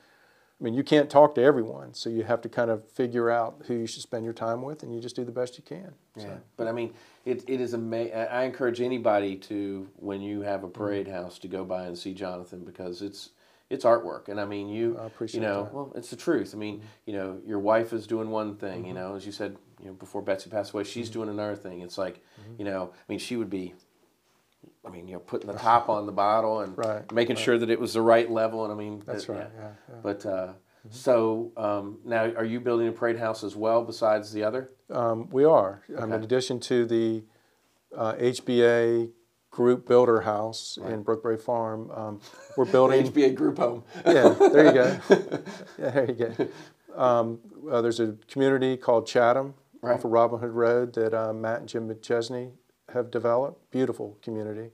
I mean, you can't talk to everyone, so you have to kind of figure out who you should spend your time with, and you just do the best you can. Yeah, but I mean, it, it is amazing. I encourage anybody to, when you have a parade house, to go by and see Jonathan because it's it's artwork, and I mean, you I you know, that. well, it's the truth. I mean, you know, your wife is doing one thing, mm-hmm. you know, as you said, you know, before Betsy passed away, she's mm-hmm. doing another thing. It's like, mm-hmm. you know, I mean, she would be I mean, you know, putting the top on the bottle and right, making right. sure that it was the right level. And I mean, that's right. Yeah. yeah. But uh, Mm-hmm. So um, now, are you building a parade house as well, besides the other? Um, we are. Okay. Um, in addition to the uh, HBA Group Builder House right. in Brookberry Farm, um, we're building HBA Group Home. yeah, there you go. yeah, there you go. Um, uh, there's a community called Chatham right. off of Robin Hood Road that uh, Matt and Jim McChesney have developed. Beautiful community,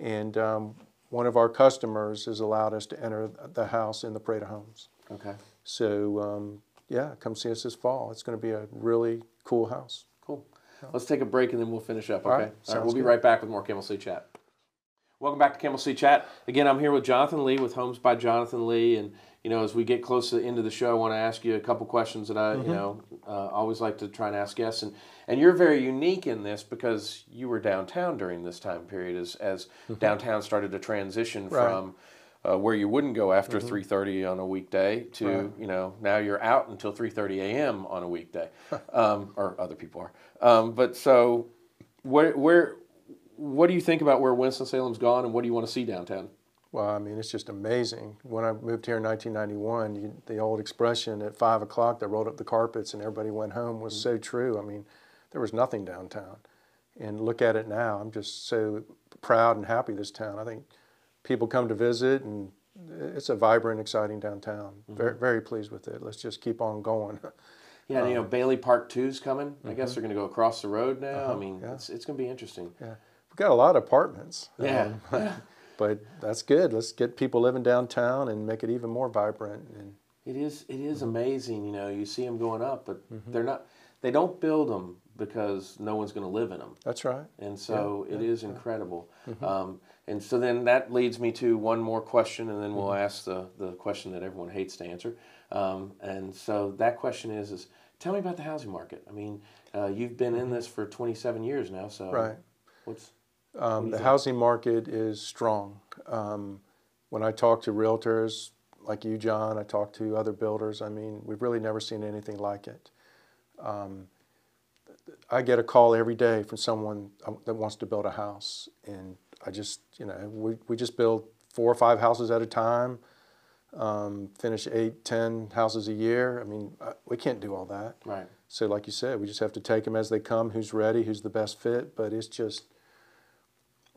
and um, one of our customers has allowed us to enter the house in the Parade of Homes. Okay. So um, yeah, come see us this fall. It's going to be a really cool house. Cool. Let's take a break and then we'll finish up. Okay. All right. All right we'll be right back with more Camel City Chat. Welcome back to Camel City Chat. Again, I'm here with Jonathan Lee with Homes by Jonathan Lee, and you know, as we get close to the end of the show, I want to ask you a couple questions that I, mm-hmm. you know, uh, always like to try and ask guests. And and you're very unique in this because you were downtown during this time period, as as mm-hmm. downtown started to transition right. from uh, where you wouldn't go after mm-hmm. 3:30 on a weekday to right. you know now you're out until 3:30 a.m. on a weekday, um, or other people are. Um, but so where where what do you think about where Winston Salem's gone, and what do you want to see downtown? Well, I mean, it's just amazing. When I moved here in 1991, you, the old expression at five o'clock they rolled up the carpets and everybody went home was mm-hmm. so true. I mean, there was nothing downtown, and look at it now. I'm just so proud and happy this town. I think people come to visit, and it's a vibrant, exciting downtown. Mm-hmm. Very, very pleased with it. Let's just keep on going. Yeah, um, you know um, Bailey Park Two's coming. Mm-hmm. I guess mm-hmm. they're going to go across the road now. Uh-huh, I mean, yeah. it's, it's going to be interesting. Yeah, we've got a lot of apartments. Yeah. Um, but that's good. Let's get people living downtown and make it even more vibrant. And it is it is mm-hmm. amazing. You know, you see them going up, but mm-hmm. they're not. They don't build them because no one's going to live in them. That's right. And so yeah, it is incredible. Mm-hmm. Um, and so then that leads me to one more question, and then we'll mm-hmm. ask the, the question that everyone hates to answer. Um, and so that question is, is tell me about the housing market. I mean, uh, you've been in mm-hmm. this for 27 years now, so right. what's um, the housing market is strong. Um, when I talk to realtors like you, John, I talk to other builders. I mean, we've really never seen anything like it. Um, I get a call every day from someone uh, that wants to build a house, and I just, you know, we, we just build four or five houses at a time, um, finish eight, ten houses a year. I mean, uh, we can't do all that. Right. So, like you said, we just have to take them as they come. Who's ready? Who's the best fit? But it's just,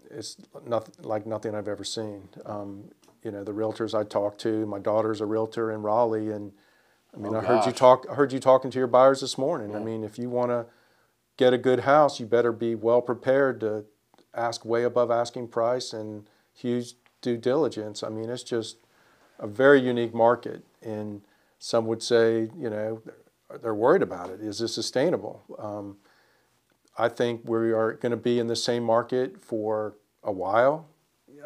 it's nothing like nothing I've ever seen. Um, you know, the realtors I talk to. My daughter's a realtor in Raleigh, and I mean, oh, I heard you talk. I heard you talking to your buyers this morning. Yeah. I mean, if you want to get a good house, you better be well prepared to ask way above asking price and huge due diligence. I mean, it's just a very unique market. And some would say, you know, they're worried about it. Is this sustainable? Um, I think we are going to be in the same market for a while.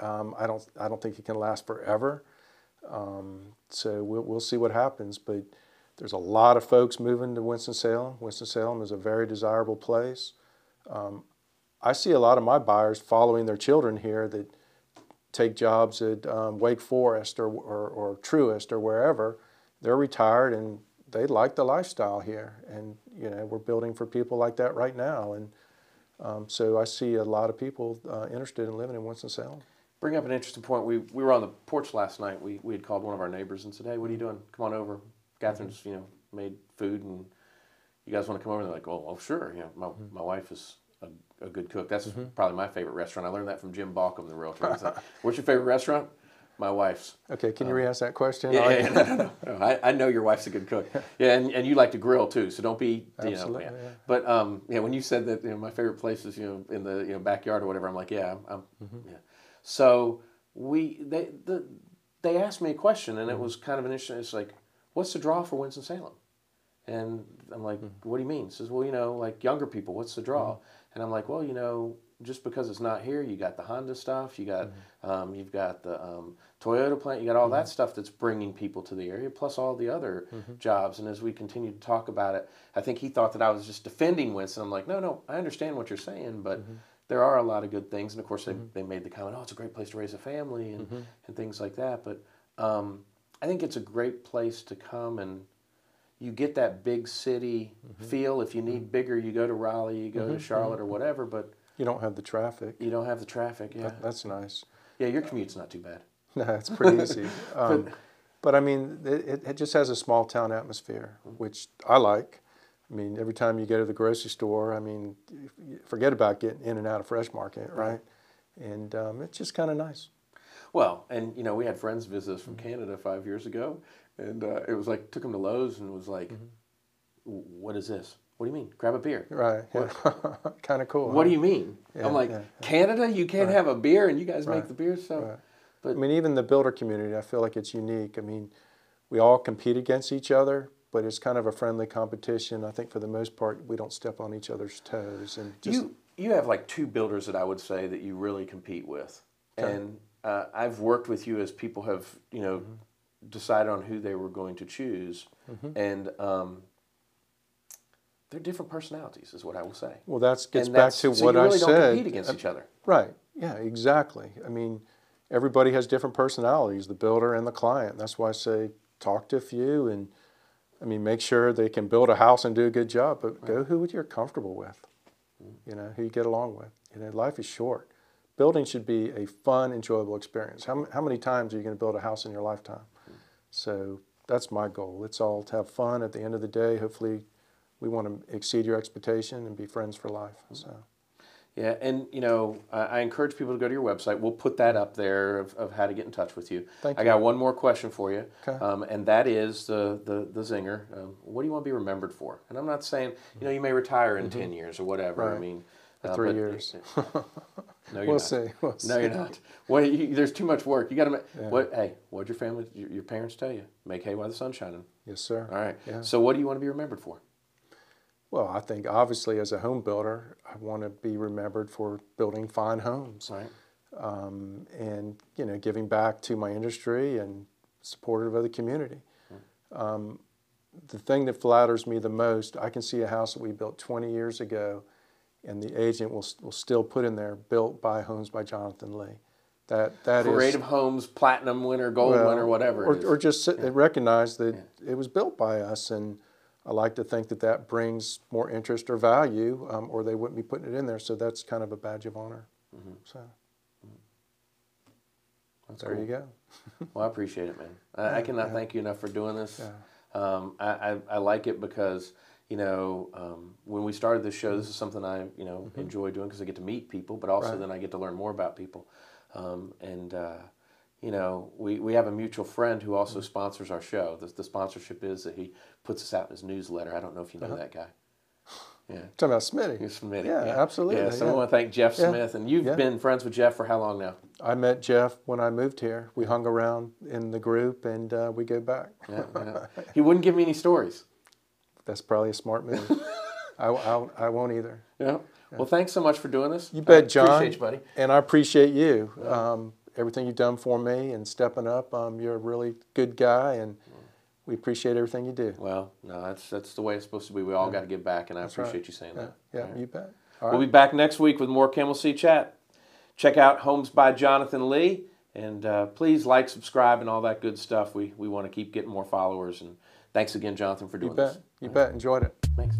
Um, I don't. I don't think it can last forever. Um, so we'll, we'll see what happens. But there's a lot of folks moving to Winston Salem. Winston Salem is a very desirable place. Um, I see a lot of my buyers following their children here that take jobs at um, Wake Forest or, or, or Truist or wherever. They're retired and they like the lifestyle here. And, you know, we're building for people like that right now. And um, so I see a lot of people uh, interested in living in Winston-Salem. Bring up an interesting point. We, we were on the porch last night. We, we had called one of our neighbors and said, hey, what are you doing? Come on over. Catherine's, you know, made food and you guys want to come over? And they're like, oh, oh sure. You know, my, my wife is a, a good cook. That's probably my favorite restaurant. I learned that from Jim Balkum, the realtor. Like, What's your favorite restaurant? My wife's. Okay, can you re-ask that question? Yeah, I- yeah, no, no, no. I, I know your wife's a good cook. Yeah, and, and you like to grill too, so don't be, you know, Absolutely, yeah. yeah. But um, yeah, when you said that, you know, my favorite place is, you know, in the you know backyard or whatever, I'm like, yeah, I'm, I'm Mm-hmm. yeah. So we they the, they asked me a question, and it Mm-hmm. was kind of an interesting. It's like, what's the draw for Winston Salem? And I'm like, Mm-hmm. what do you mean? He says, well, you know, like younger people, what's the draw? And I'm like, well, you know, just because it's not here, you got the Honda stuff, you got, Mm-hmm. um, you've got the um, Toyota plant, you got all that stuff that's bringing people to the area, plus all the other Mm-hmm. jobs. And as we continue to talk about it, I think he thought that I was just defending Winston. I'm like, no, no, I understand what you're saying, but Mm-hmm. there are a lot of good things. And of course, they, they made the comment, oh, it's a great place to raise a family and, Mm-hmm. and things like that. But um, I think it's a great place to come and you get that big city Mm-hmm. feel. If you need bigger, you go to Raleigh, you go to Charlotte or whatever, but You don't have the traffic. you don't have the traffic. Yeah. That- that's nice. Yeah, your commute's not too bad. No, it's pretty easy. Um, but I mean, it, it just has a small town atmosphere, which I like. I mean, every time you go to the grocery store, I mean, forget about getting in and out of Fresh Market, right? And um, it's just kind of nice. Well, and you know, we had friends visit us from Canada five years ago, and uh, it was like took them to Lowe's and was like, "What is this? What do you mean? Grab a beer." Right. Yeah. kind of cool. What huh? do you mean? Yeah, I'm like, yeah, Canada, you can't have a beer, and you guys make the beer. So, right. but I mean, even the builder community, I feel like it's unique. I mean, we all compete against each other, but it's kind of a friendly competition. I think for the most part, we don't step on each other's toes. And just, you you have like two builders that I would say that you really compete with, and uh, I've worked with you as people have you know Mm-hmm. decided on who they were going to choose, and um, they're different personalities, is what I will say. well, that gets back to so what you really I don't said. compete against each other. Right. Yeah, exactly. I mean, everybody has different personalities, the builder and the client. That's why I say talk to a few and I mean, make sure they can build a house and do a good job, but go who you're comfortable with. Mm-hmm. You know, who you get along with. You know, life is short. Building should be a fun, enjoyable experience. How, how many times are you going to build a house in your lifetime? Mm. So that's my goal. It's all to have fun at the end of the day. Hopefully, we want to exceed your expectation and be friends for life. So. Yeah, and you know, I I encourage people to go to your website. We'll put that up there of, of how to get in touch with you. Thank I you. got one more question for you, Okay. um, and that is the the, the zinger. Um, what do you want to be remembered for? And I'm not saying you know you may retire in ten years or whatever. Right. I Mm-hmm. Mean, Or three but- years. no, you're We'll not. see. We'll No, you're not. Well, you, there's too much work. You got to. Yeah. What? Hey, what'd your family, your, your parents tell you? Make hay while the sun's shining. Yes, sir. All right. Yeah. So, what do you want to be remembered for? Well, I think obviously as a home builder, I want to be remembered for building fine homes Right. um, and you know giving back to my industry and supportive of the community. Um, the thing that flatters me the most, I can see a house that we built 20 years ago, and the agent will, will still put in there built by Homes by Jonathan Lee. That that is Creative Homes Platinum winner, Gold well, winner, whatever. Or, is. or just sit, recognize that it was built by us, and I like to think that that brings more interest or value, um, or they wouldn't be putting it in there. So that's kind of a badge of honor. So That's there cool. you go. Well, I appreciate it, man. I, I cannot thank you enough for doing this. Um, I, I, I like it because, you know, um, when we started this show, this is something I, you know, enjoy doing because I get to meet people, but also Right. then I get to learn more about people. Um, and, uh, you know, we, we have a mutual friend who also sponsors our show. The, the sponsorship is that he puts us out in his newsletter. I don't know if you know that guy. Yeah. Talking about Smitty. Smitty. Yeah, absolutely, Yeah, so I want to thank Jeff Yeah. Smith. And you've Yeah. been friends with Jeff for how long now? I met Jeff when I moved here. We hung around in the group, and uh, we go back. Yeah, yeah. he wouldn't give me any stories. That's probably a smart move. I, I, I won't either. Yeah. Well, thanks so much for doing this. You bet, I John. Appreciate you, buddy. And I appreciate you. Um, everything you've done for me and stepping up. Um, you're a really good guy, and mm. we appreciate everything you do. Well, no, that's that's the way it's supposed to be. We all yeah. got to give back, and I that's appreciate right. you saying yeah. that. Yeah, right. you bet. All we'll right. be back next week with more Camel City Chat. Check out Homes by Jonathan Lee, and uh, please like, subscribe, and all that good stuff. We we want to keep getting more followers, and thanks again, Jonathan, for doing you bet. this. You bet. Enjoyed it. Thanks.